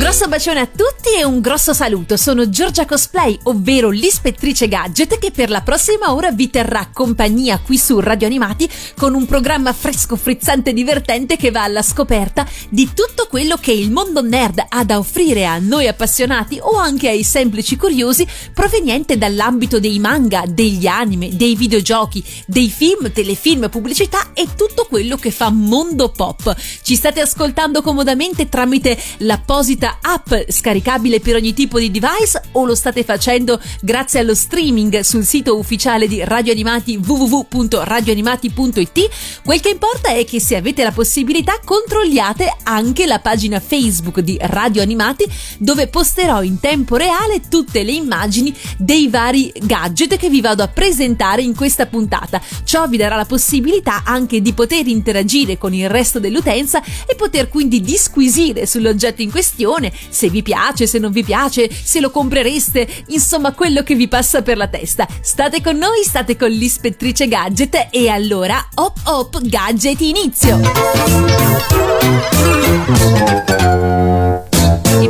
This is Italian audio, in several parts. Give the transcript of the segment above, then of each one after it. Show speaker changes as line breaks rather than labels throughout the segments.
Grosso bacione a tutti e un grosso saluto. Sono Giorgia Cosplay, ovvero l'ispettrice gadget che per la prossima ora vi terrà compagnia qui su Radio Animati con un programma fresco, frizzante e divertente che va alla scoperta di tutto quello che il mondo nerd ha da offrire a noi appassionati o anche ai semplici curiosi proveniente dall'ambito dei manga, degli anime, dei videogiochi, dei film, telefilm, pubblicità e tutto quello che fa mondo pop. Ci state ascoltando comodamente tramite l'apposita app scaricabile per ogni tipo di device o lo state facendo grazie allo streaming sul sito ufficiale di Radio Animati www.radioanimati.it? Quel che importa è che se avete la possibilità controlliate anche la pagina Facebook di Radio Animati dove posterò in tempo reale tutte le immagini dei vari gadget che vi vado a presentare in questa puntata. Ciò vi darà la possibilità anche di poter interagire con il resto dell'utenza e poter quindi disquisire sull'oggetto in questione questione, se vi piace, se non vi piace, se lo comprereste, insomma quello che vi passa per la testa. State con noi, state con l'ispettrice gadget e allora hop hop gadget inizio!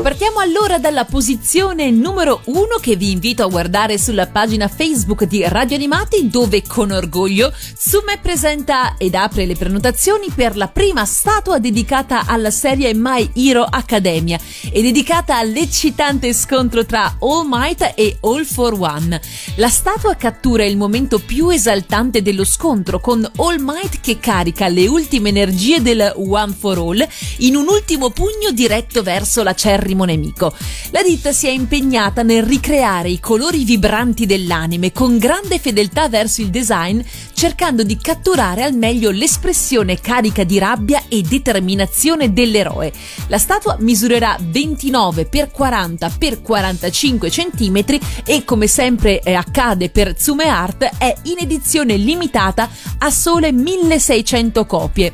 Partiamo allora dalla posizione numero uno che vi invito a guardare sulla pagina Facebook di Radio Animati dove con orgoglio Tsume presenta ed apre le prenotazioni per la prima statua dedicata alla serie My Hero Academia e dedicata all'eccitante scontro tra All Might e All for One. La statua cattura il momento più esaltante dello scontro con All Might che carica le ultime energie del One for All in un ultimo pugno diretto verso la certa acerrimo nemico. La ditta si è impegnata nel ricreare i colori vibranti dell'anime con grande fedeltà verso il design, cercando di catturare al meglio l'espressione carica di rabbia e determinazione dell'eroe. La statua misurerà 29 x 40 x 45 cm e come sempre eh, accade per Tsume Art è in edizione limitata a sole 1600 copie.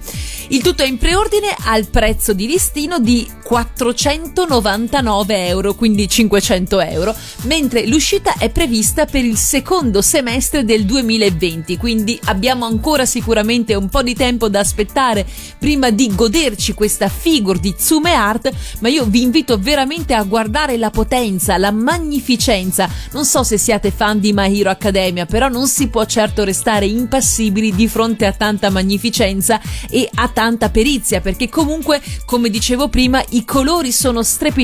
Il tutto è in preordine al prezzo di listino di 499 euro, quindi 500 euro, mentre l'uscita è prevista per il secondo semestre del 2020, quindi abbiamo ancora sicuramente un po' di tempo da aspettare prima di goderci questa figure di Tsume Art, ma io vi invito veramente a guardare la potenza, la magnificenza. Non so se siete fan di My Hero Academia, però non si può certo restare impassibili di fronte a tanta magnificenza e a tanta perizia, perché comunque, come dicevo prima, i colori sono strepitosi,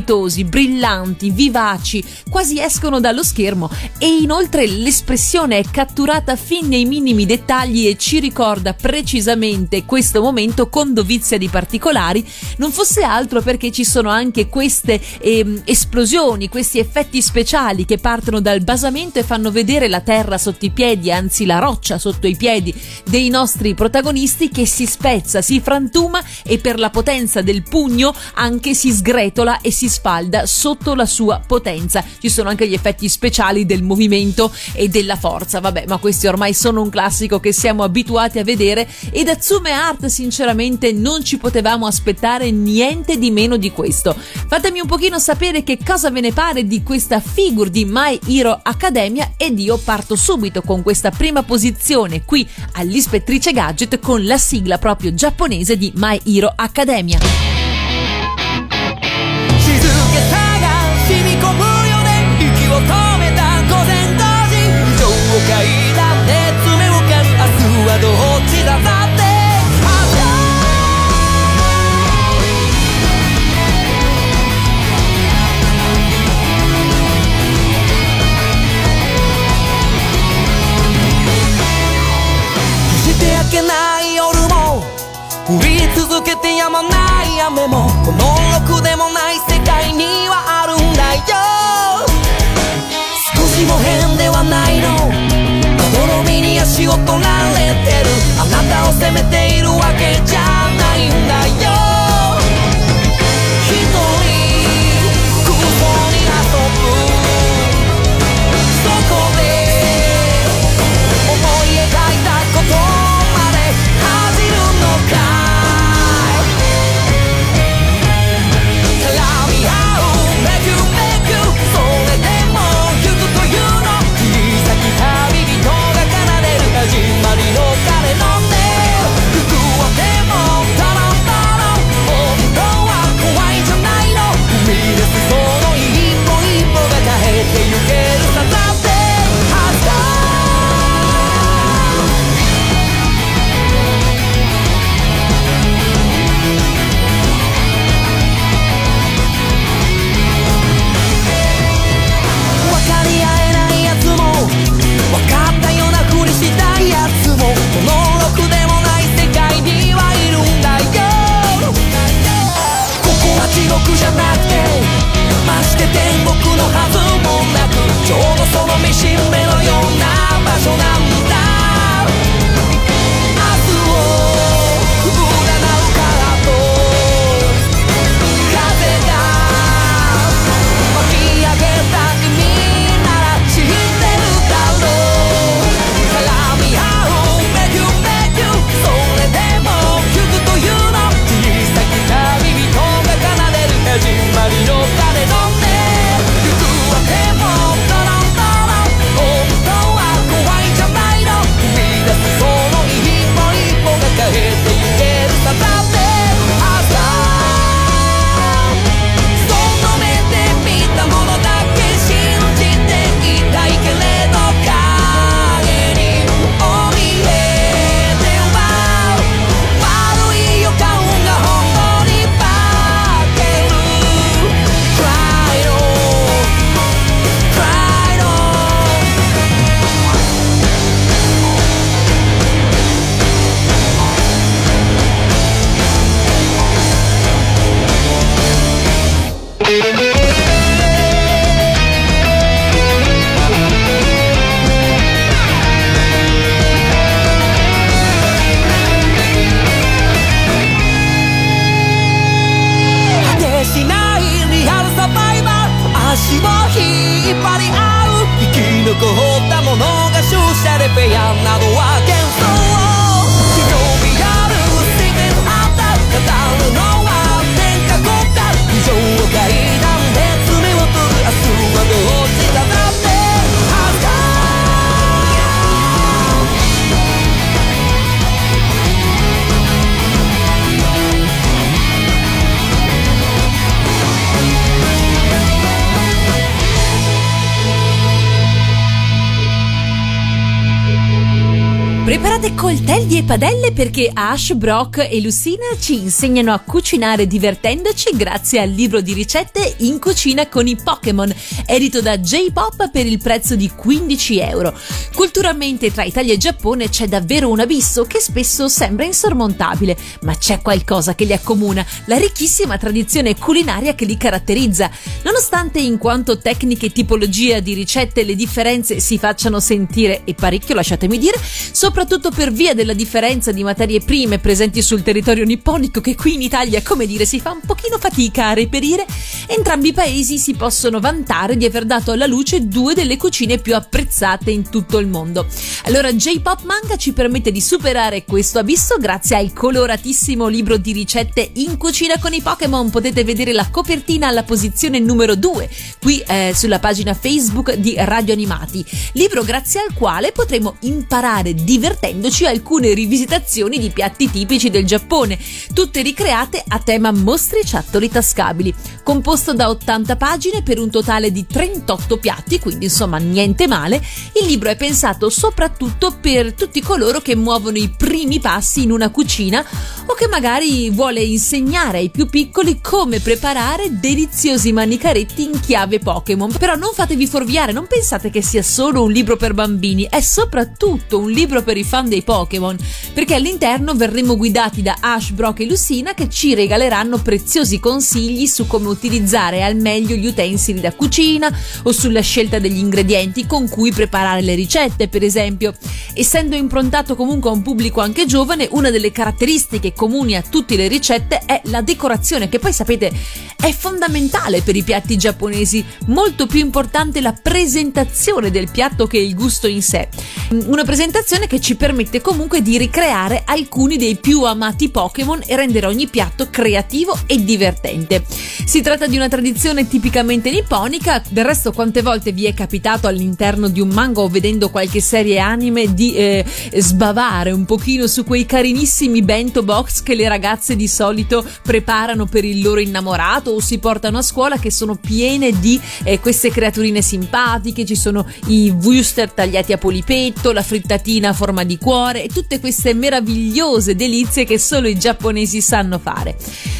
brillanti, vivaci, quasi escono dallo schermo e inoltre l'espressione è catturata fin nei minimi dettagli e ci ricorda precisamente questo momento con dovizia di particolari, non fosse altro perché ci sono anche queste eh, esplosioni, questi effetti speciali che partono dal basamento e fanno vedere la terra sotto i piedi, anzi la roccia sotto i piedi dei nostri protagonisti che si spezza, si frantuma e per la potenza del pugno anche si sgretola e si sfalda sotto la sua potenza. Ci sono anche gli effetti speciali del movimento e della forza, vabbè, ma questi ormai sono un classico che siamo abituati a vedere e da Tsume Art sinceramente non ci potevamo aspettare niente di meno di questo. Fatemi un pochino sapere che cosa ve ne pare di questa figure di My Hero Academia ed io parto subito con questa prima posizione qui all'Ispettrice Gadget con la sigla proprio giapponese di My Hero Academia. 明日はどっちださってして明けない夜も降り続けてやまない雨もこのろくでもない世界にはあるんだよ少しも変足を取られてる。あなたを責めているわけじゃない。
獄じゃなくて。まして天国のはずもなくちょうどその見しめのように
Preparate coltelli e padelle perché Ash, Brock e Lucina ci insegnano a cucinare divertendoci grazie al libro di ricette In cucina con i Pokémon, edito da J-Pop per il prezzo di 15 euro. Culturalmente tra Italia e Giappone c'è davvero un abisso che spesso sembra insormontabile, ma c'è qualcosa che li accomuna, la ricchissima tradizione culinaria che li caratterizza. Nonostante in quanto tecniche e tipologia di ricette le differenze si facciano sentire, e parecchio lasciatemi dire, soprattutto per via della differenza di materie prime presenti sul territorio nipponico che qui in Italia, come dire, si fa un pochino fatica a reperire, entrambi i paesi si possono vantare di aver dato alla luce due delle cucine più apprezzate in tutto il mondo. Allora J-Pop Manga ci permette di superare questo abisso grazie al coloratissimo libro di ricette in cucina con i Pokémon. Potete vedere la copertina alla posizione numero 2 qui eh, sulla pagina Facebook di Radio Animati. Libro grazie al quale potremo imparare divertendoci alcune rivisitazioni di piatti tipici del Giappone, tutte ricreate a tema mostriciattoli tascabili. Composto da 80 pagine per un totale di 38 piatti, quindi insomma niente male, il libro è pensato soprattutto per tutti coloro che muovono i primi passi in una cucina o che magari vuole insegnare ai più piccoli come preparare deliziosi manicaretti in chiave Pokémon. Però non fatevi fuorviare, non pensate che sia solo un libro per bambini, è soprattutto un libro per i fan dei Pokémon, perché all'interno verremo guidati da Ash, Brock e Lucina che ci regaleranno preziosi consigli su come utilizzare al meglio gli utensili da cucina o sulla scelta degli ingredienti con cui preparare le ricette, per esempio. Essendo improntato comunque a un pubblico anche giovane, una delle caratteristiche comuni a tutte le ricette è la decorazione, che poi sapete è fondamentale per i piatti giapponesi, molto più importante la presentazione del piatto che il gusto in sé. Una presentazione che ci permette comunque di ricreare alcuni dei più amati Pokémon e rendere ogni piatto creativo e divertente. Si tratta di una tradizione tipicamente nipponica, del resto quante volte vi è capitato all'interno di un manga o vedendo qualche serie anime di eh, sbavare un pochino su quei carinissimi bento box che le ragazze di solito preparano per il loro innamorato o si portano a scuola che sono piene di eh, queste creaturine simpatiche, ci sono i wuster tagliati a polipetto, la frittatina a forma di cuore e tutte queste meravigliose delizie che solo i giapponesi sanno fare.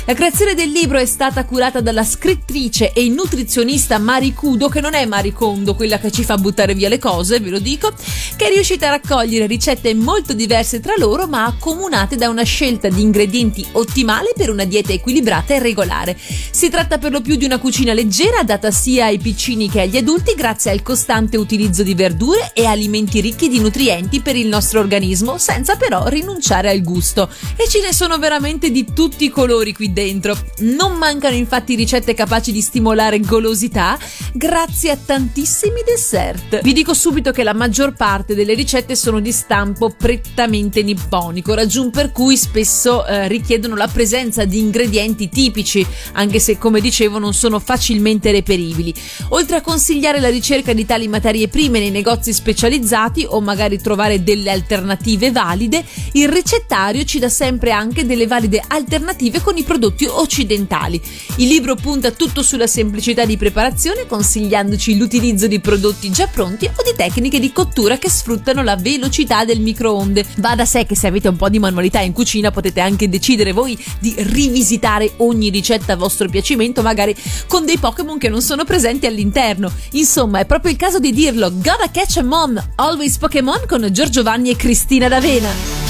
La creazione del libro è stata curata dalla scrittrice e nutrizionista Mari Kudo, che non è Mari Kondo, quella che ci fa buttare via le cose, ve lo dico, che è riuscita a raccogliere ricette molto diverse tra loro, ma accomunate da una scelta di ingredienti ottimale per una dieta equilibrata e regolare. Si tratta per lo più di una cucina leggera, adatta sia ai piccini che agli adulti, grazie al costante utilizzo di verdure e alimenti ricchi di nutrienti per il nostro organismo, senza però rinunciare al gusto. E ce ne sono veramente di tutti i colori qui dentro. Non mancano infatti ricette capaci di stimolare golosità grazie a tantissimi dessert. Vi dico subito che la maggior parte delle ricette sono di stampo prettamente nipponico, ragion per cui spesso eh, richiedono la presenza di ingredienti tipici, anche se come dicevo non sono facilmente reperibili. Oltre a consigliare la ricerca di tali materie prime nei negozi specializzati o magari trovare delle alternative valide, il ricettario ci dà sempre anche delle valide alternative con i prodotti occidentali. Il libro punta tutto sulla semplicità di preparazione, consigliandoci l'utilizzo di prodotti già pronti o di tecniche di cottura che sfruttano la velocità del microonde. Va da sé che se avete un po' di manualità in cucina potete anche decidere voi di rivisitare ogni ricetta a vostro piacimento, magari con dei Pokémon che non sono presenti all'interno. Insomma, è proprio il caso di dirlo. Gotta catch a mom, always Pokémon con Giorgio Vanni e Cristina D'Avena.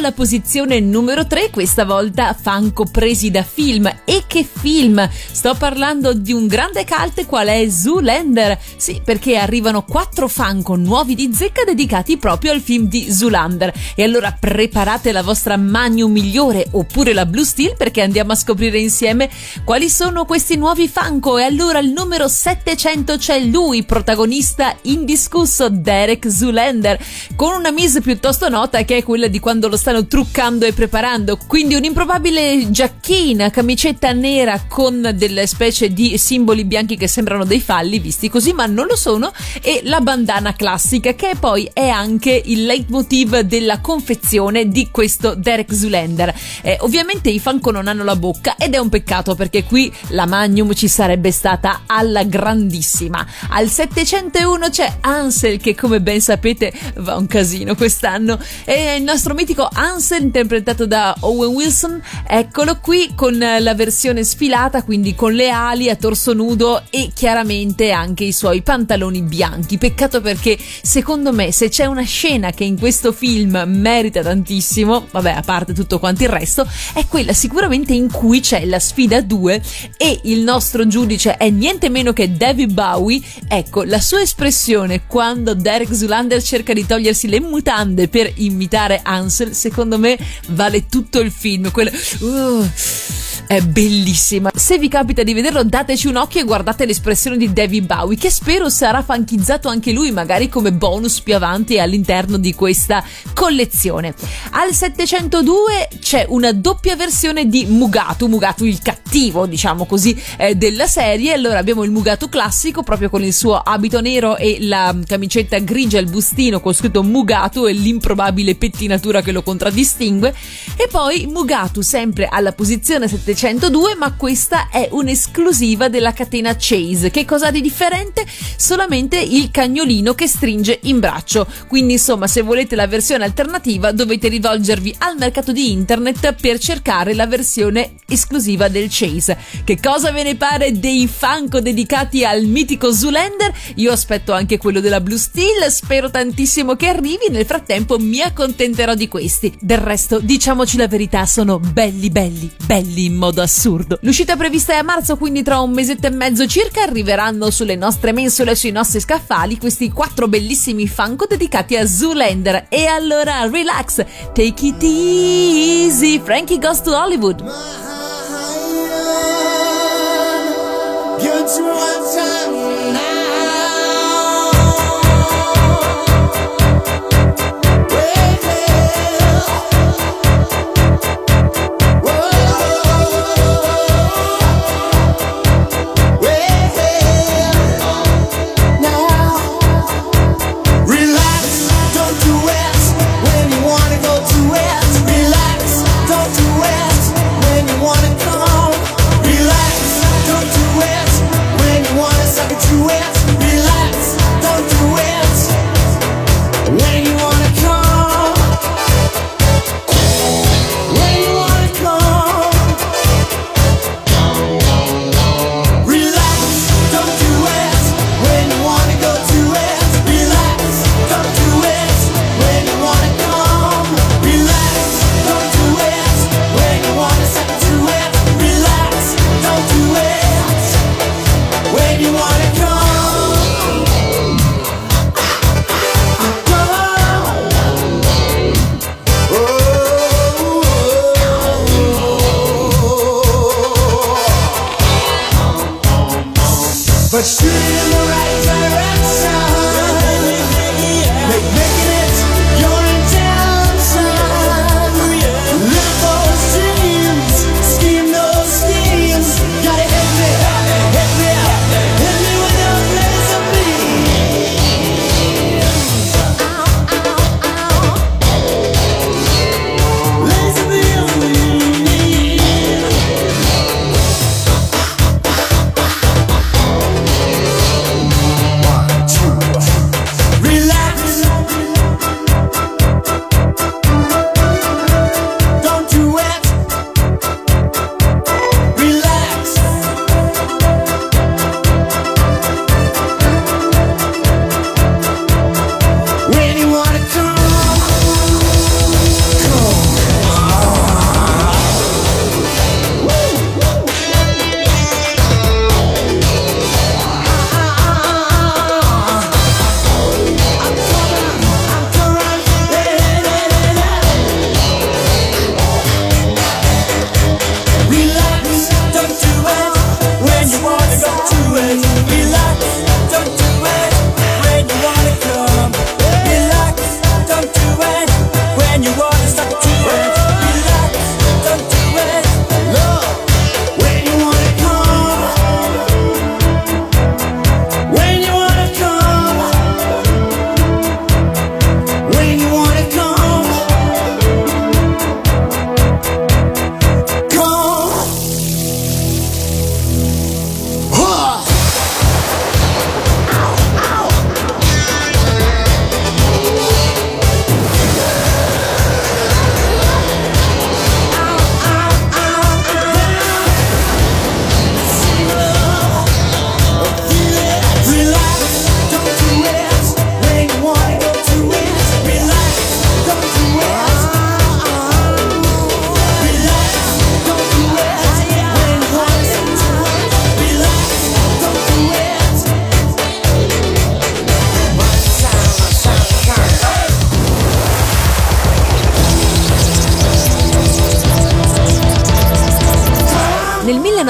Alla posizione numero 3, questa volta Funko presi da film. E che film? Sto parlando di un grande cult qual è Zoolander. Sì, perché arrivano quattro Funko nuovi di zecca dedicati proprio al film di Zoolander. E allora preparate la vostra Magnum migliore oppure la Blue Steel perché andiamo a scoprire insieme quali sono questi nuovi Funko. E allora al numero 700 c'è lui, protagonista indiscusso Derek Zoolander, con una mise piuttosto nota che è quella di quando lo stanno truccando e preparando. Quindi un'improbabile giacchina, camicetta nera con delle specie di simboli bianchi che sembrano dei falli, visti così, ma non lo sono, e la bandana classica, che poi è anche il leitmotiv della confezione di questo Derek Zoolander. Eh, ovviamente i Funko non hanno la bocca ed è un peccato perché qui la Magnum ci sarebbe stata alla grandissima. Al 701 c'è Ansel che come ben sapete va un casino quest'anno. È il nostro mitico Ansel interpretato da Owen Wilson. Eccolo qui con la versione sfilata, quindi con le ali a torso nudo e chiaramente anche i suoi pantaloni bianchi. Peccato perché secondo me se c'è una scena che in questo film merita tantissimo, vabbè, a parte tutto quanto il resto, è quella sicuramente in cui c'è la sfida 2 e il nostro giudice è niente meno che David Bowie. Ecco, la sua espressione quando Derek Zulander cerca di togliersi le mutande per imitare Ansel, secondo me vale tutto il film. Quella, uh, è bellissima. Se vi capita di vederlo, dateci un occhio e guardate l'espressione di David Bowie, che spero sarà fanchizzato anche lui, magari come bonus più avanti all'interno di questa collezione. Al 702 c'è una doppia versione di Mugatu, Mugatu il cattivo, diciamo così, eh, della serie. Allora abbiamo il Mugatu classico, proprio con il suo abito nero e la camicetta grigia al bustino con scritto Mugatu e l'improbabile pettinatura che lo contraddistingue. E poi Mugatu sempre alla posizione 702, ma questa è un'esclusiva della catena Chase. Che cosa ha di differente? Solamente il cagnolino che stringe in braccio. Quindi insomma, se volete la versione alternativa dovete rivolgervi al mercato di internet per cercare la versione esclusiva del Chase. Che cosa ve ne pare dei Funko dedicati al mitico Zoolander? Io aspetto anche quello della Blue Steel, spero tantissimo che arrivi, nel frattempo mi accontenterò di questi. Del resto, diciamoci la verità, sono belli belli, belli in modo assurdo. L'uscita prevista è a marzo, quindi tra un mesetto e mezzo circa arriveranno sulle nostre mensole e sui nostri scaffali questi quattro bellissimi Funko dedicati a Zoolander. E allora, relax, take it easy, Frankie Goes to Hollywood.
Get you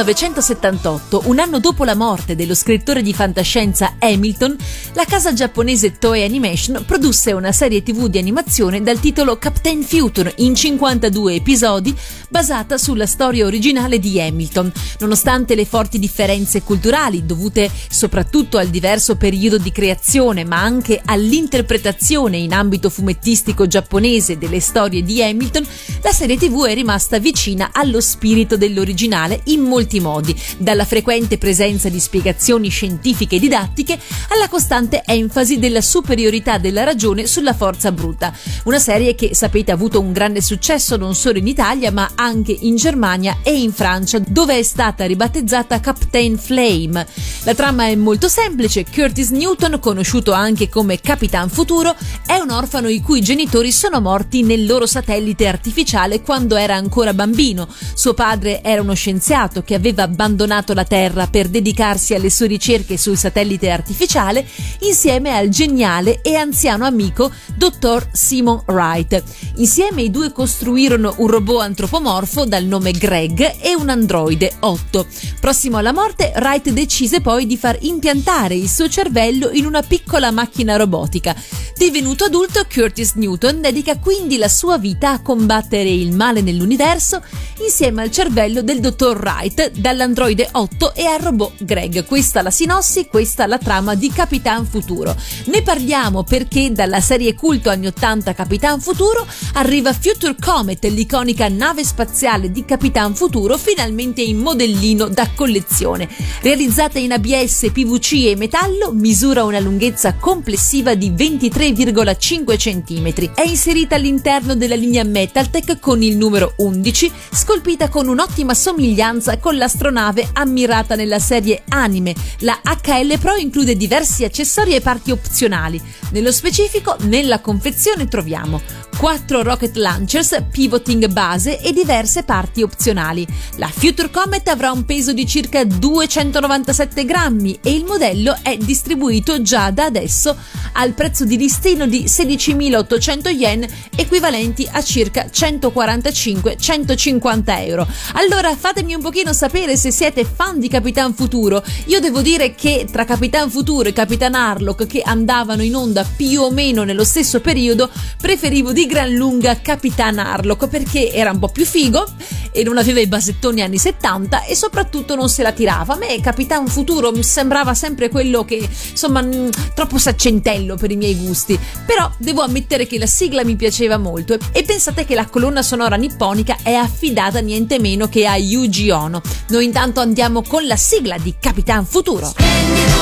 1978, un anno dopo la morte dello scrittore di fantascienza Hamilton, la casa giapponese Toei Animation produsse una serie tv di animazione dal titolo Captain Future in 52 episodi basata sulla storia originale di Hamilton. Nonostante le forti differenze culturali dovute soprattutto al diverso periodo di creazione ma anche all'interpretazione in ambito fumettistico giapponese delle storie di Hamilton, la serie tv è rimasta vicina allo spirito dell'originale in molti modi, dalla frequente presenza di spiegazioni scientifiche e didattiche alla costante enfasi della superiorità della ragione sulla forza bruta. Una serie che, sapete, ha avuto un grande successo non solo in Italia ma anche in Germania e in Francia, dove è stata ribattezzata Captain Flame. La trama è molto semplice, Curtis Newton, conosciuto anche come Capitan Futuro, è un orfano i cui genitori sono morti nel loro satellite artificiale quando era ancora bambino. Suo padre era uno scienziato che aveva abbandonato la Terra per dedicarsi alle sue ricerche sul satellite artificiale insieme al geniale e anziano amico dottor Simon Wright. Insieme i due costruirono un robot antropomorfo dal nome Greg e un androide 8. Prossimo alla morte, Wright decise poi di far impiantare il suo cervello in una piccola macchina robotica. Divenuto adulto, Curtis Newton dedica quindi la sua vita a combattere il male nell'universo insieme al cervello del dottor Wright, dall'androide 8 e al robot Greg. Questa la sinossi, questa la trama di Capitan Futuro. Ne parliamo perché dalla serie culto anni 80 Capitan Futuro arriva Future Comet, l'iconica nave spaziale di Capitan Futuro, finalmente in modellino da collezione. Realizzata in ABS, PVC e metallo, misura una lunghezza complessiva di 23,5 cm. È inserita all'interno della linea Metaltech con il numero 11, scolpita con un'ottima somiglianza con l'astronave ammirata nella serie Anime. La HL Pro include diversi accessori e parti opzionali. Nello specifico, nella confezione troviamo 4 rocket launchers, pivoting base e diverse parti opzionali. La Future Comet avrà un peso di circa 297 grammi e il modello è distribuito già da adesso al prezzo di listino di 16.800 yen equivalenti a circa 145-150 euro. Allora fatemi un pochino sapere se siete fan di Capitan Futuro. Io devo dire che tra Capitan Futuro e Capitan Harlock che andavano in onda più o meno nello stesso periodo, preferivo di gran lunga Capitan Harlock perché era un po' più figo e non aveva i basettoni anni 70 e soprattutto non se la tirava. A me Capitan Futuro mi sembrava sempre quello che, insomma, mh, troppo saccentello per i miei gusti. Però devo ammettere che la sigla mi piaceva molto e pensate che la colonna sonora nipponica è affidata niente meno che a Yuji Ono. Noi intanto andiamo con la sigla di Capitan Futuro.
Capitan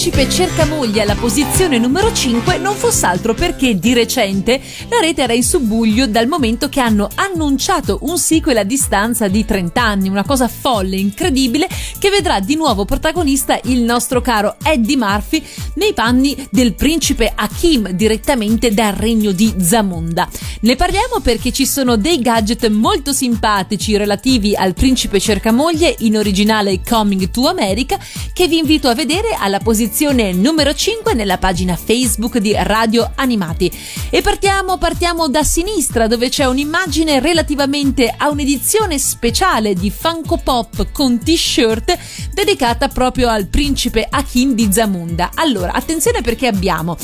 principe cercamoglie alla posizione numero 5 non fosse altro perché di recente la rete era in subbuglio dal momento che hanno annunciato un sequel a distanza di 30 anni, una cosa folle, incredibile, che vedrà di nuovo protagonista il nostro caro Eddie Murphy nei panni del principe Hakim direttamente dal regno di Zamunda. Ne parliamo perché ci sono dei gadget molto simpatici relativi al principe cercamoglie in originale Coming to America che vi invito a vedere alla posizione numero 5 nella pagina Facebook di Radio Animati. E partiamo, partiamo da sinistra dove c'è un'immagine relativamente a un'edizione speciale di Funko Pop con t-shirt dedicata proprio al principe Hakim di Zamunda. Allora, attenzione perché abbiamo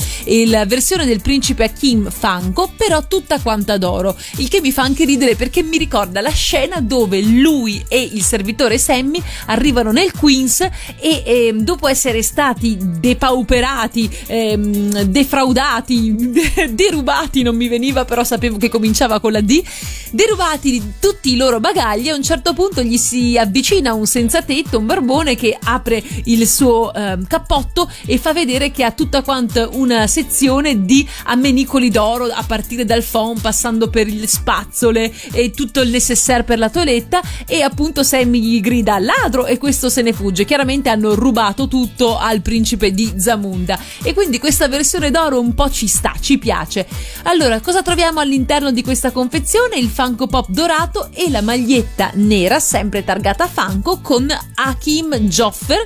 la versione del principe Hakim Funko, però tutta quanta d'oro, il che mi fa anche ridere perché mi ricorda la scena dove lui e il servitore Sammy arrivano nel Queens e ehm, dopo essere stati depauperati, ehm, defraudati, derubati, non mi veniva però sapevo che cominciava con la D, derubati di tutti i loro bagagli, a un certo punto gli si avvicina un senza tetto, un barbone che apre il suo ehm, cappotto e fa vedere che ha tutta quanta una sezione di ammenicoli d'oro a partire dal phon, passando per le spazzole e tutto il necessaire per la toeletta e appunto Sammy gli grida ladro e questo se ne fugge. Chiaramente hanno rubato tutto al principe di Zamunda e quindi questa versione d'oro un po' ci sta, ci piace. Allora, cosa troviamo all'interno di questa confezione? Il Funko Pop dorato e la maglietta nera, sempre targata Funko, con Hakim Joffer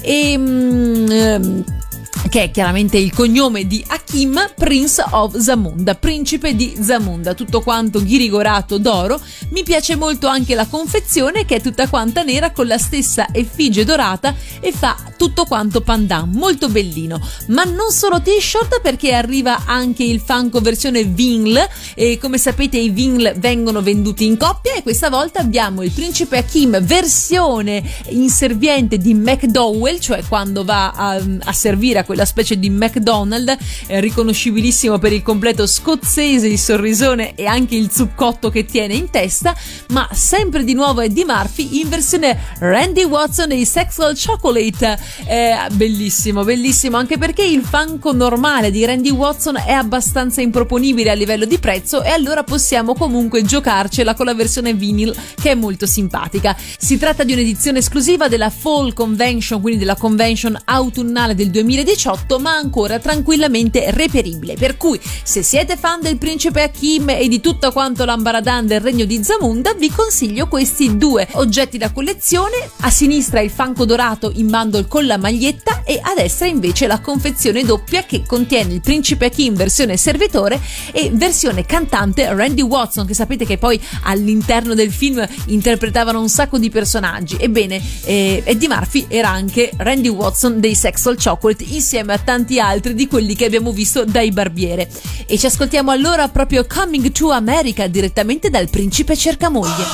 e... mm, ehm, che è chiaramente il cognome di Hakim, Prince of Zamunda, principe di Zamunda, tutto quanto ghirigorato d'oro. Mi piace molto anche la confezione che è tutta quanta nera con la stessa effigie dorata e fa tutto quanto pandan, molto bellino. Ma non solo t-shirt perché arriva anche il Funko versione Vingle e come sapete i Vingle vengono venduti in coppia e questa volta abbiamo il principe Hakim versione inserviente di McDowell, cioè quando va a, a servire a quella specie di McDonald's, eh, riconoscibilissimo per il completo scozzese, il sorrisone e anche il zuccotto che tiene in testa, ma sempre di nuovo Eddie Murphy in versione Randy Watson e i Sexual Chocolate. Eh, bellissimo, bellissimo, anche perché il Funko normale di Randy Watson è abbastanza improponibile a livello di prezzo e allora possiamo comunque giocarcela con la versione vinyl che è molto simpatica. Si tratta di un'edizione esclusiva della Fall Convention, quindi della convention autunnale del 2018, ma ancora tranquillamente reperibile. Per cui, se siete fan del principe Hakim e di tutto quanto l'ambaradan del regno di Zamunda, vi consiglio questi due oggetti da collezione. A sinistra il Funko dorato in bundle con la maglietta e a destra invece la confezione doppia che contiene il principe Hakim versione servitore e versione cantante Randy Watson, che sapete che poi all'interno del film interpretavano un sacco di personaggi. Ebbene, eh, Eddie Murphy era anche Randy Watson dei Sexual Chocolate insieme a tanti altri di quelli che abbiamo visto dai barbiere. E ci ascoltiamo allora proprio Coming to America direttamente dal principe cercamoglie.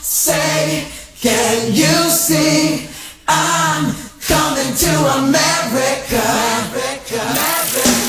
Say, can you see I'm coming to America? America. Can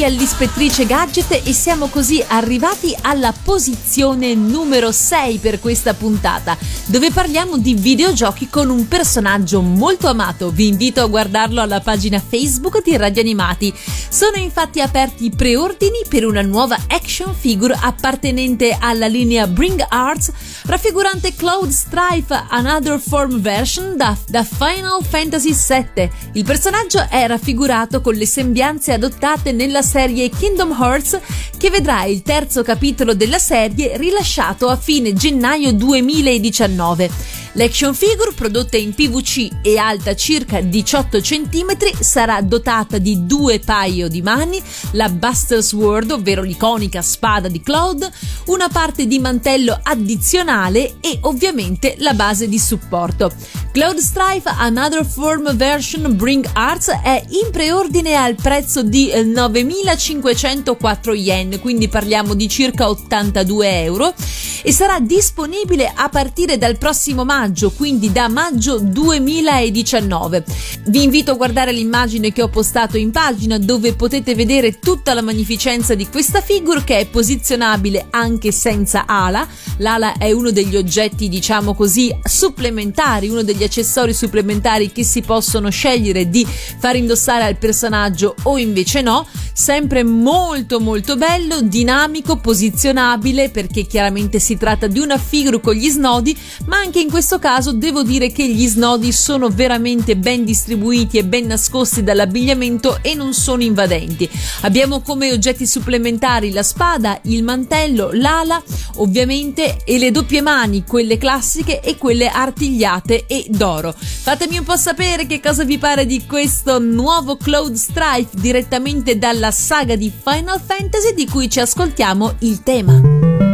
Qui all'Ispettrice Gadget e siamo così arrivati alla posizione numero 6 per questa puntata, dove parliamo di videogiochi con un personaggio molto amato. Vi invito a guardarlo alla pagina Facebook di Radio Animati. Sono infatti aperti preordini per una nuova action figure appartenente alla linea Bring Arts, raffigurante Cloud Strife Another Form Version da, da Final Fantasy VII. Il personaggio è raffigurato con le sembianze adottate nella serie Kingdom Hearts, che vedrà il terzo capitolo della serie rilasciato a fine gennaio 2019. L'action figure, prodotta in PVC e alta circa 18 cm, sarà dotata di due paio di mani, la Buster Sword, ovvero l'iconica spada di Cloud, una parte di mantello addizionale e ovviamente la base di supporto. Cloud Strife Another Form Version Bring Arts è in preordine al prezzo di 9.504 yen, quindi parliamo di circa 82 euro, e sarà disponibile a partire dal prossimo maggio, quindi da maggio 2019. Vi invito a guardare l'immagine che ho postato in pagina dove potete vedere tutta la magnificenza di questa figure che è posizionabile anche senza ala. L'ala è uno degli oggetti, diciamo così, supplementari, uno degli accessori supplementari che si possono scegliere di far indossare al personaggio o invece no. Sempre molto molto bello, dinamico, posizionabile perché chiaramente si tratta di una figure con gli snodi, ma anche in questo caso devo dire che gli snodi sono veramente ben distribuiti e ben nascosti dall'abbigliamento e non sono invadenti. Abbiamo come oggetti supplementari la spada, il mantello, l'ala, ovviamente, e le doppie mani, quelle classiche e quelle artigliate e d'oro. Fatemi un po' sapere che cosa vi pare di questo nuovo Cloud Strife direttamente dalla saga di Final Fantasy di cui ci ascoltiamo il tema.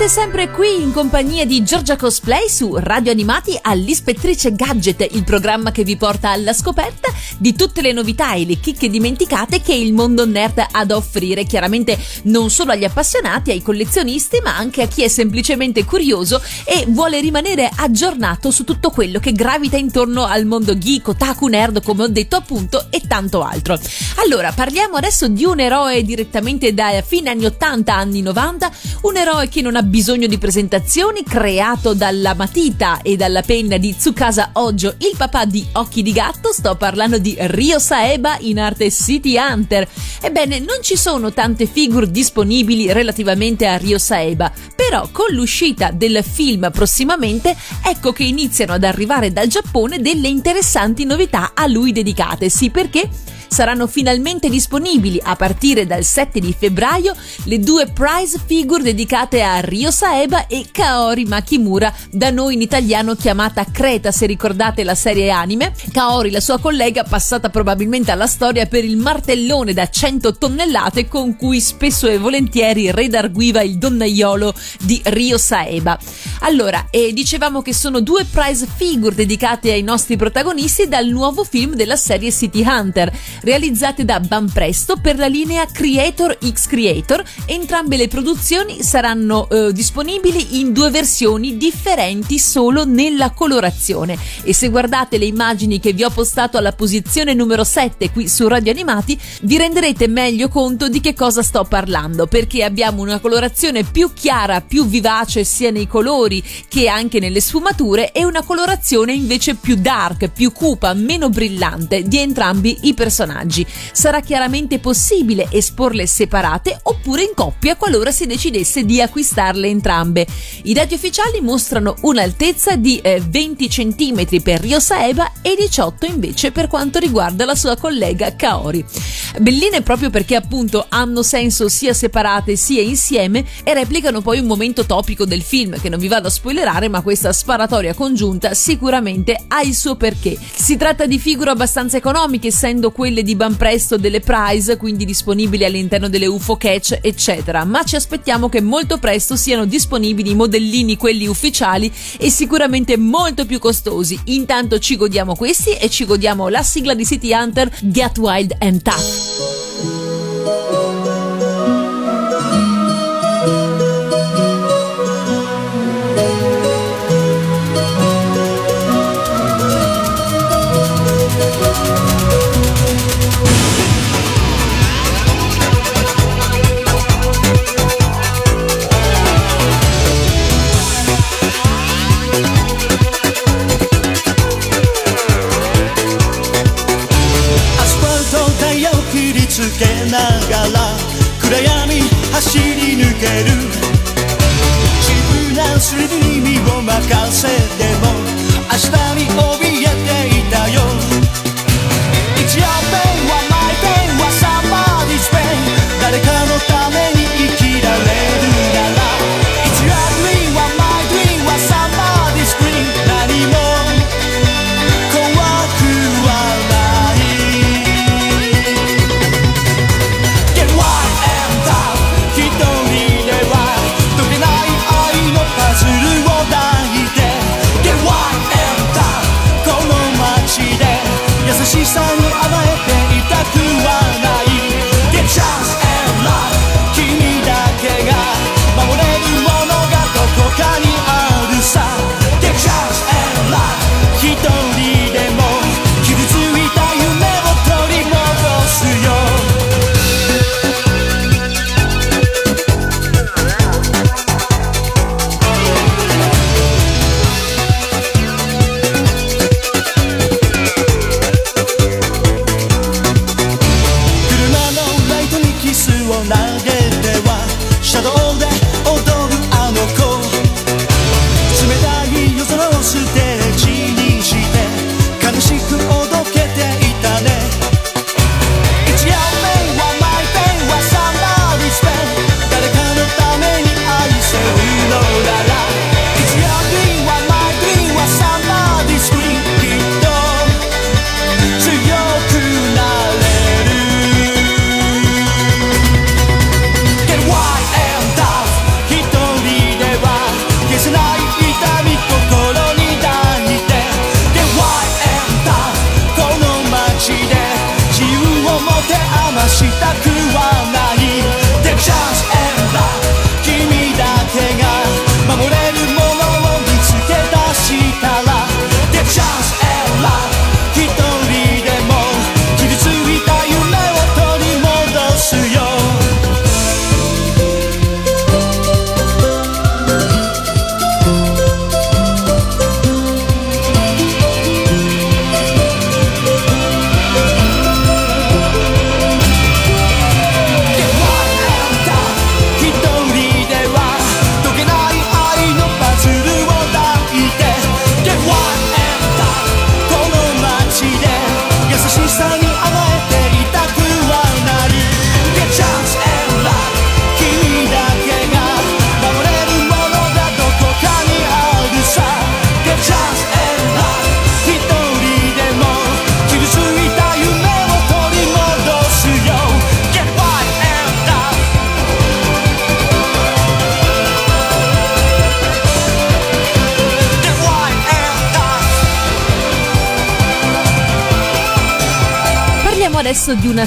Siete sempre qui in compagnia di Giorgia Cosplay su Radio Animati all'Ispettrice Gadget, il programma che vi porta alla scoperta di tutte le novità e le chicche dimenticate che il mondo nerd ha da offrire, chiaramente non solo agli appassionati, ai collezionisti, ma anche a chi è semplicemente curioso e vuole rimanere aggiornato su tutto quello che gravita intorno al mondo geek, otaku, nerd, come ho detto appunto, e tanto altro. Allora, parliamo adesso di un eroe direttamente da fine anni 80, anni 90, un eroe che non ha bisogno di presentazioni, creato dalla matita e dalla penna di Tsukasa Ojo, il papà di Occhi di Gatto, sto parlando di Ryo Saeba in arte City Hunter. Ebbene, non ci sono tante figure disponibili relativamente a Ryo Saeba, però con l'uscita del film prossimamente, ecco che iniziano ad arrivare dal Giappone delle interessanti novità a lui dedicate. Sì, perché saranno finalmente disponibili a partire dal 7 di febbraio le due prize figure dedicate a Ryo Saeba e Kaori Makimura, da noi in italiano chiamata Creta se ricordate la serie anime. Kaori, la sua collega, passata probabilmente alla storia per il martellone da 100 tonnellate con cui spesso e volentieri redarguiva il donnaiolo di Ryo Saeba. Allora, eh, dicevamo che sono due prize figure dedicate ai nostri protagonisti dal nuovo film della serie City Hunter realizzate da Banpresto per la linea Creator X Creator. Entrambe le produzioni saranno eh, disponibili in due versioni differenti solo nella colorazione. E se guardate le immagini che vi ho postato alla posizione numero 7 qui su Radio Animati, vi renderete meglio conto di che cosa sto parlando, perché abbiamo una colorazione più chiara, più vivace sia nei colori che anche nelle sfumature e una colorazione invece più dark, più cupa, meno brillante di entrambi i personaggi. Sarà chiaramente possibile esporle separate oppure in coppia qualora si decidesse di acquistarle entrambe. I dati ufficiali mostrano un'altezza di eh, 20 cm per Ryo Saeba e 18 invece per quanto riguarda la sua collega Kaori. Belline proprio perché appunto hanno senso sia separate sia insieme e replicano poi un momento topico del film che non vi vado a spoilerare ma questa sparatoria congiunta sicuramente ha il suo perché. Si tratta di figure abbastanza economiche essendo quelle di Banpresto delle Prize quindi disponibili all'interno delle UFO Catch eccetera ma ci aspettiamo che molto presto siano disponibili i modellini quelli ufficiali e sicuramente molto più costosi. Intanto ci godiamo questi e ci godiamo la sigla di City Hunter Get Wild and Tough.
走り抜ける。自分なスリに身を任せても明日に怯え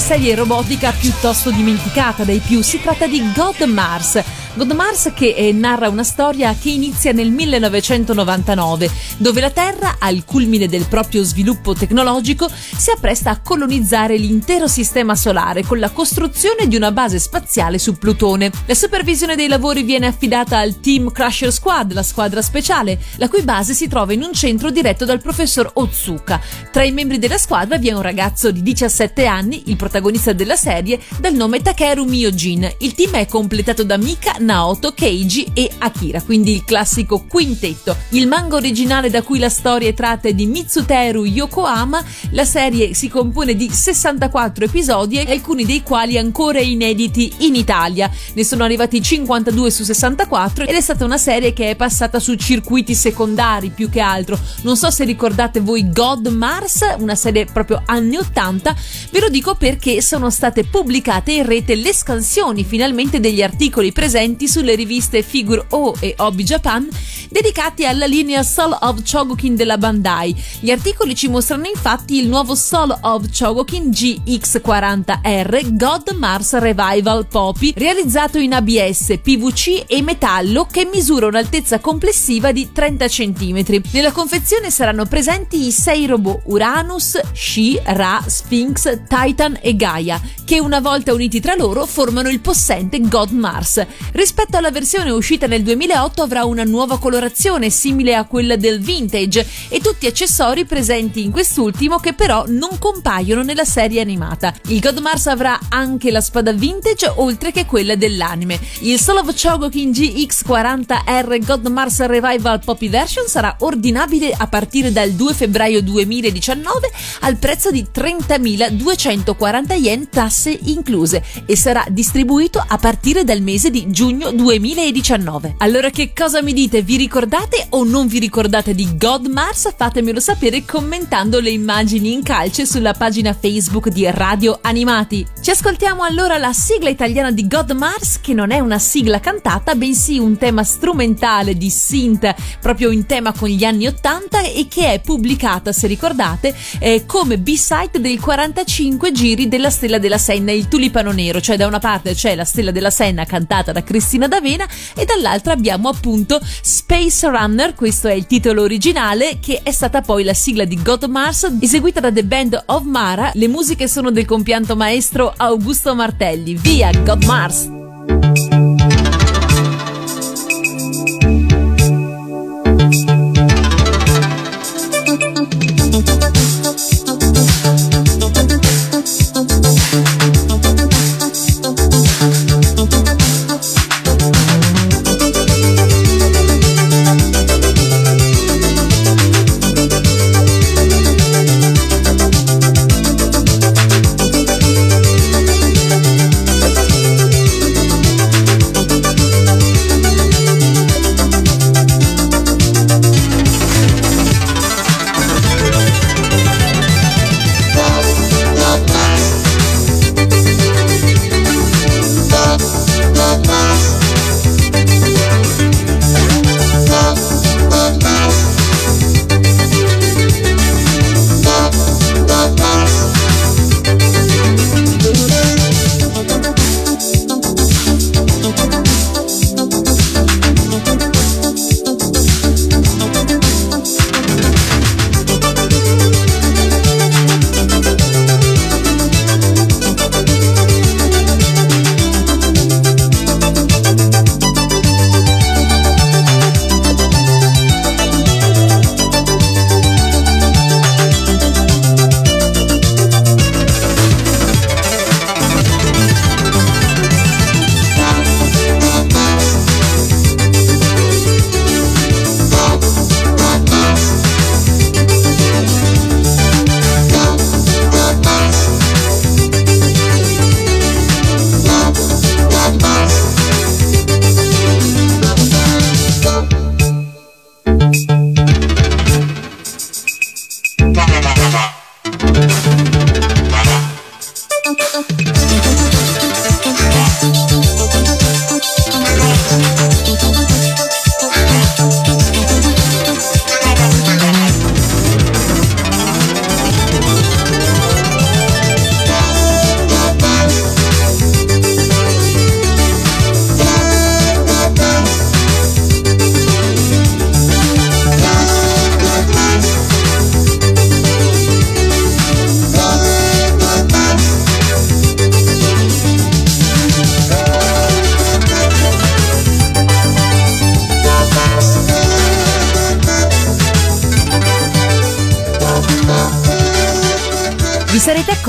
serie robotica piuttosto dimenticata dai più. Si tratta di God Mars. God Mars che eh, narra una storia che inizia nel 1999, dove la Terra, al culmine del proprio sviluppo tecnologico, si appresta a colonizzare l'intero sistema solare con la costruzione di una base spaziale su Plutone. La supervisione dei lavori viene affidata al Team Crusher Squad, la squadra speciale, la cui base si trova in un centro diretto dal professor Otsuka. Tra i membri della squadra vi è un ragazzo di 17 anni, il protagonista della serie, dal nome Takeru Miyojin. Il team è completato da Mika, Naoto, Keiji e Akira, quindi il classico quintetto. Il manga originale da cui la storia è tratta è di Mitsuteru Yokohama. La serie si compone di 64 episodi, alcuni dei quali ancora inediti in Italia. Ne sono arrivati 52 su 64 ed è stata una serie che è passata su circuiti secondari più che altro. Non so se ricordate voi God Mars, una serie proprio anni 80, ve lo dico perché sono state pubblicate in rete le scansioni finalmente degli articoli presenti sulle riviste Figure O e Hobby Japan dedicati alla linea Soul of Chogokin della Bandai. Gli articoli ci mostrano infatti il nuovo Soul of Chogokin GX40R God Mars Revival Poppy realizzato in ABS, PVC e metallo che misura un'altezza complessiva di 30 cm. Nella confezione saranno presenti i sei robot Uranus, Shi, Ra, Sphinx, Titan e Gaia, che una volta uniti tra loro formano il possente God Mars. Rispetto alla versione uscita nel 2008 avrà una nuova colorazione simile a quella del vintage e tutti accessori presenti in quest'ultimo che però non compaiono nella serie animata. Il God Mars avrà anche la spada vintage oltre che quella dell'anime. Il Soul of Chogokin GX40R God Mars Revival Poppy Version sarà ordinabile a partire dal 2 febbraio 2019 al prezzo di 30.240 yen tasse incluse e sarà distribuito a partire dal mese di giugno 2019. Allora che cosa mi dite? Vi ricordate o non vi ricordate di God Mars? Fatemelo sapere commentando le immagini in calce sulla pagina Facebook di Radio Animati. Ci ascoltiamo allora la sigla italiana di God Mars che non è una sigla cantata bensì un tema strumentale di synth proprio in tema con gli anni 80 e che è pubblicata se ricordate eh, come B-side del 45 giri della Stella della Senna, il tulipano nero, cioè da una parte c'è la Stella della Senna cantata da Cristina D'Avena e dall'altra abbiamo appunto Space Runner, questo è il titolo originale che è stata poi la sigla di God Mars eseguita da The Band of Mara, le musiche sono del compianto maestro Augusto Martelli. Via God Mars!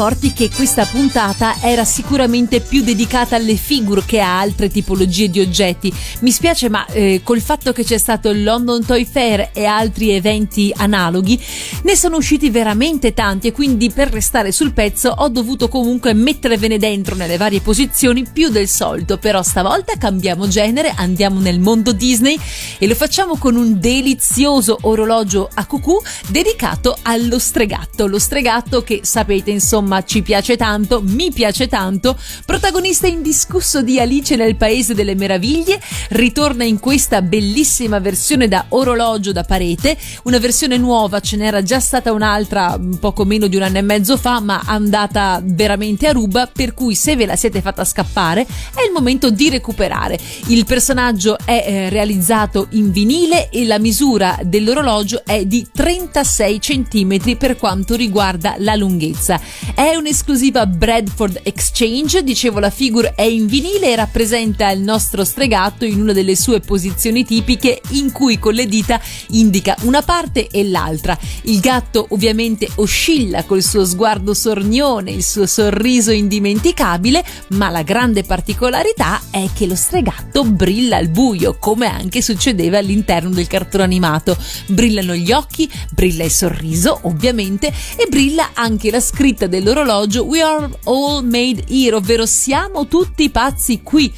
Accorti che questa puntata era sicuramente più dedicata alle figure che a altre tipologie di oggetti. Mi spiace, ma eh, col fatto che c'è stato il London Toy Fair e altri eventi analoghi, ne sono usciti veramente tanti e quindi per restare sul pezzo ho dovuto comunque mettervene dentro nelle varie posizioni più del solito. Però stavolta cambiamo genere, andiamo nel mondo Disney e lo facciamo con un delizioso orologio a cucù dedicato allo stregatto. Lo stregatto che sapete insomma ci piace tanto, mi piace tanto, protagonista indiscusso di Alice nel Paese delle Meraviglie, ritorna in questa bellissima versione da orologio da parete, una versione nuova, ce n'era già stata un'altra un poco meno di un anno e mezzo fa, ma andata veramente a ruba, per cui se ve la siete fatta scappare è il momento di recuperare. Il personaggio è eh, realizzato in vinile e la misura dell'orologio è di 36 cm per quanto riguarda la lunghezza. È un'esclusiva Bradford Exchange, dicevo la figure è in vinile e rappresenta il nostro stregatto in una delle sue posizioni tipiche in cui con le dita indica una parte e l'altra. Il gatto ovviamente oscilla col suo sguardo sornione, il suo sorriso indimenticabile, ma la grande particolarità è che lo stregatto brilla al buio, come anche succedeva all'interno del cartone animato. Brillano gli occhi, brilla il sorriso, ovviamente, e brilla anche la scritta dell'orologio We are all made here, ovvero siamo tutti pazzi qui.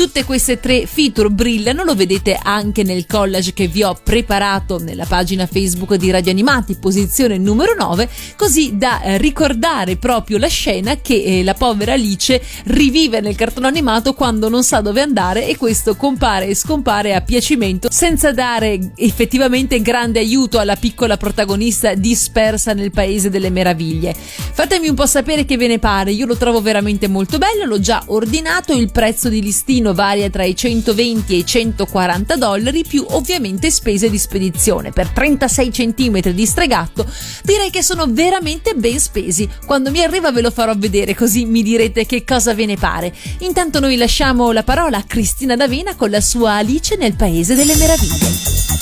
Tutte queste tre feature brillano, lo vedete anche nel collage che vi ho preparato nella pagina Facebook di Radio Animati, posizione numero 9, così da eh, ricordare proprio la scena che eh, la povera Alice rivive nel cartone animato quando non sa dove andare e questo compare e scompare a piacimento senza dare effettivamente grande aiuto alla piccola protagonista dispersa nel paese delle meraviglie. Fatemi un po' sapere che ve ne pare, io lo trovo veramente molto bello, l'ho già ordinato, il prezzo di listino varia tra i 120 e i 140 dollari più ovviamente spese di spedizione. Per 36 cm di stregatto direi che sono veramente ben spesi. Quando mi arriva ve lo farò vedere così mi direte che cosa ve ne pare. Intanto noi lasciamo la parola a Cristina D'Avena con la sua Alice nel Paese delle Meraviglie.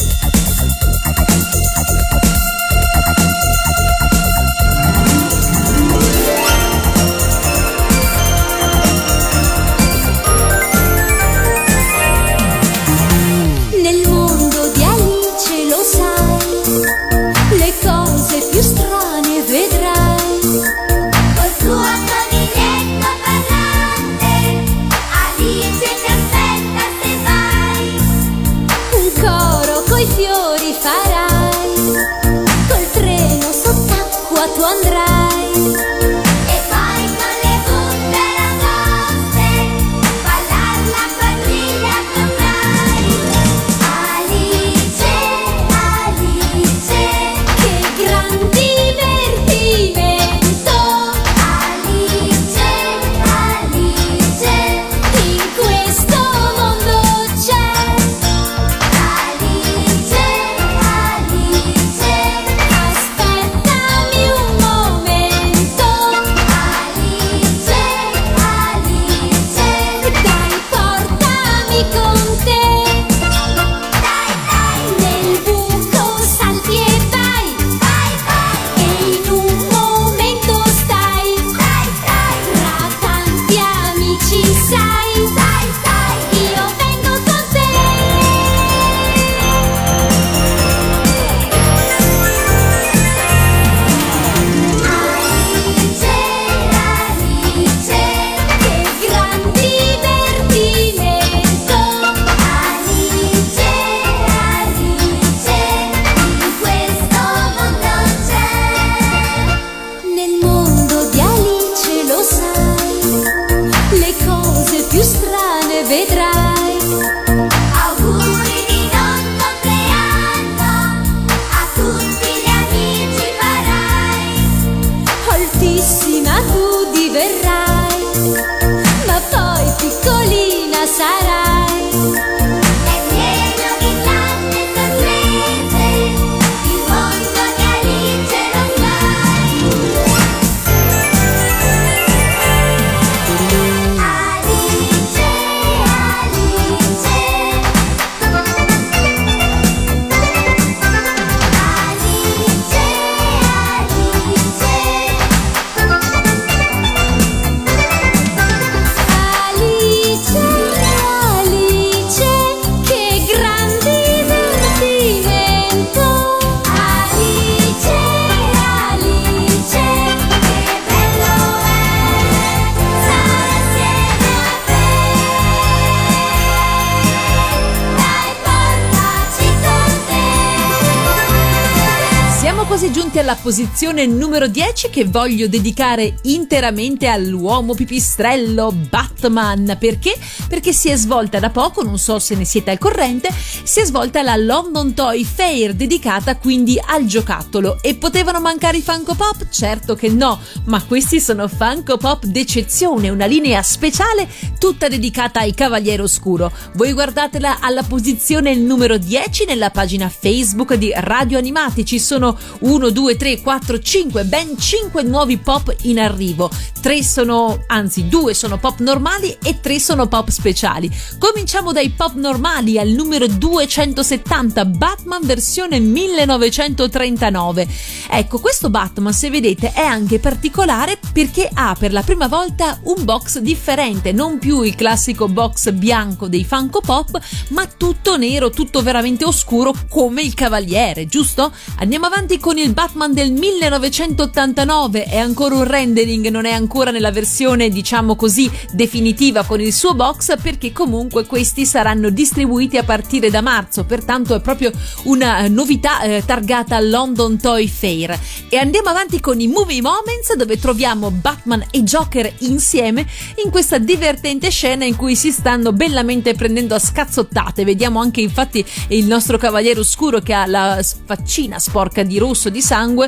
Posizione numero 10 che voglio dedicare interamente all'uomo pipistrello Batman. Perché? Perché si è svolta da poco, non so se ne siete al corrente, si è svolta la London Toy Fair dedicata quindi al giocattolo. E potevano mancare i Funko Pop? Certo che no, ma questi sono Funko Pop d'eccezione, una linea speciale tutta dedicata ai Cavaliere Oscuro. Voi guardatela alla posizione numero 10 nella pagina Facebook di Radio Animati. Ci sono 1, 2, 3, 4, 5, ben 5 nuovi pop in arrivo. 3 sono, anzi 2 sono pop normali e 3 sono pop speciali. Cominciamo dai pop normali al numero 270 Batman versione 1939. Ecco, questo Batman, se vedete, è anche particolare perché ha per la prima volta un box differente, non più il classico box bianco dei Funko Pop, ma tutto nero, tutto veramente oscuro come il Cavaliere, giusto? Andiamo avanti con il Batman del 1989, è ancora un rendering, non è ancora nella versione diciamo così definitiva con il suo box perché comunque questi saranno distribuiti a partire da marzo, pertanto è proprio una eh, novità eh, targata London Toy Fair. E andiamo avanti con i Movie Moments dove troviamo Batman e Joker insieme in questa divertente scena in cui si stanno bellamente prendendo a scazzottate. Vediamo anche infatti il nostro cavaliere oscuro che ha la faccina sporca di rosso di sangue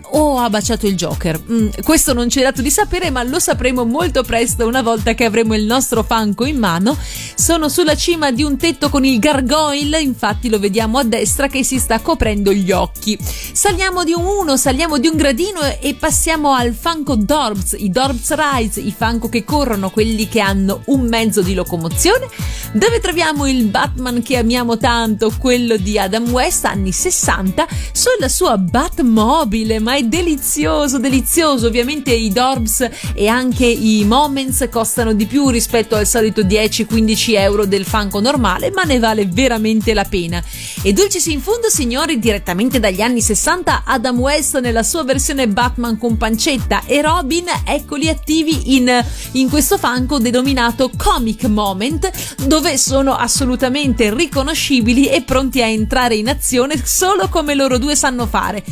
o ha baciato il Joker. Mm, questo non ci è dato di sapere, ma lo sapremo molto presto una volta che avremo il nostro Funko in mano. Sono sulla cima di un tetto con il gargoyle, infatti lo vediamo a destra che si sta coprendo gli occhi. Saliamo di un 1, saliamo di un gradino e- passiamo al Funko Dorbs, i Dorbs Rise, i Funko che corrono, quelli che hanno un mezzo di locomozione, dove troviamo il Batman che amiamo tanto, quello di Adam West, anni 60, sulla sua Batmobile, ma delizioso, delizioso. Ovviamente i Dorbs e anche i Moments costano di più rispetto al solito 10-15 euro del Funko normale, ma ne vale veramente la pena. E Dulcis in fondo, signori, direttamente dagli anni 60, Adam West nella sua versione Batman con pancetta e Robin, eccoli attivi in, in questo Funko denominato Comic Moment, dove sono assolutamente riconoscibili e pronti a entrare in azione solo come loro due sanno fare.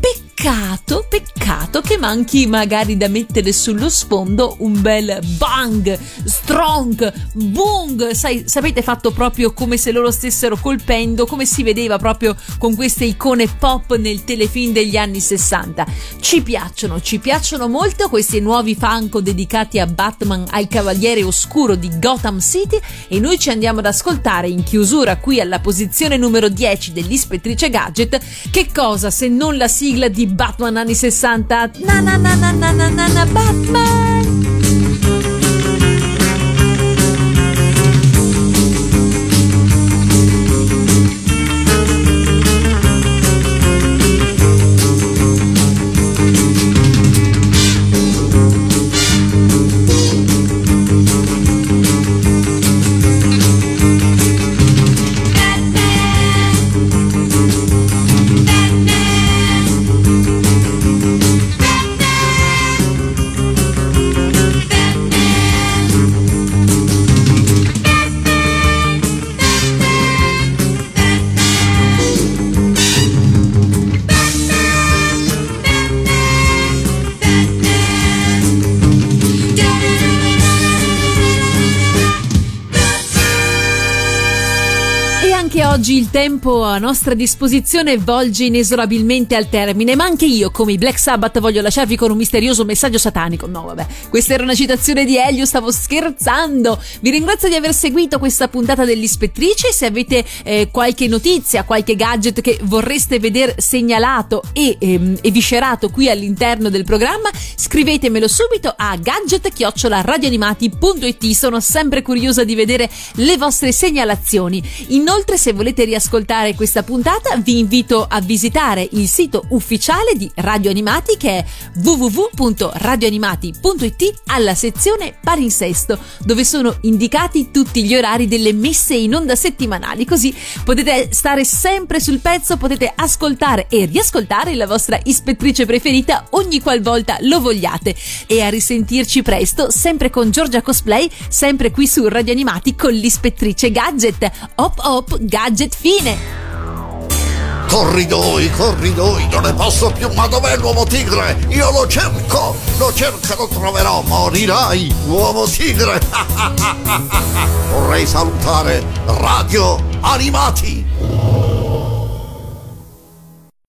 Peccato, peccato che manchi magari da mettere sullo sfondo un bel bang, strong, boom, sai, sapete fatto proprio come se loro stessero colpendo, come si vedeva proprio con queste icone pop nel telefilm degli anni 60. Ci piacciono, ci piacciono molto questi nuovi Funko dedicati a Batman, al Cavaliere Oscuro di Gotham City e noi ci andiamo ad ascoltare in chiusura qui alla posizione numero 10 dell'Ispettrice Gadget che cosa se non la sigla Batman anni 60 na na na na na na na, na Batman tempo a nostra disposizione volge inesorabilmente al termine, ma anche io, come i Black Sabbath, voglio lasciarvi con un misterioso messaggio satanico. No, vabbè, questa era una citazione di Elio, stavo scherzando. Vi ringrazio di aver seguito questa puntata dell'Ispettrice. Se avete eh, qualche notizia, qualche gadget che vorreste vedere segnalato e ehm, eviscerato qui all'interno del programma, scrivetemelo subito a gadget-radioanimati.it. Sono sempre curiosa di vedere le vostre segnalazioni. Inoltre, se volete riascoltare questa puntata, vi invito a visitare il sito ufficiale di Radio Animati che è www.radioanimati.it alla sezione palinsesto, dove sono indicati tutti gli orari delle messe in onda settimanali, così potete stare sempre sul pezzo, potete ascoltare e riascoltare la vostra ispettrice preferita ogni qualvolta lo vogliate. E a risentirci presto, sempre con Giorgia Cosplay, sempre qui su Radio Animati con l'ispettrice Gadget. Hop hop, gadget fine!
Corridoi, corridoi, non ne posso più, ma dov'è l'uomo tigre? Io lo cerco, lo cerco lo troverò, morirai, uomo tigre! Vorrei salutare Radio Animati!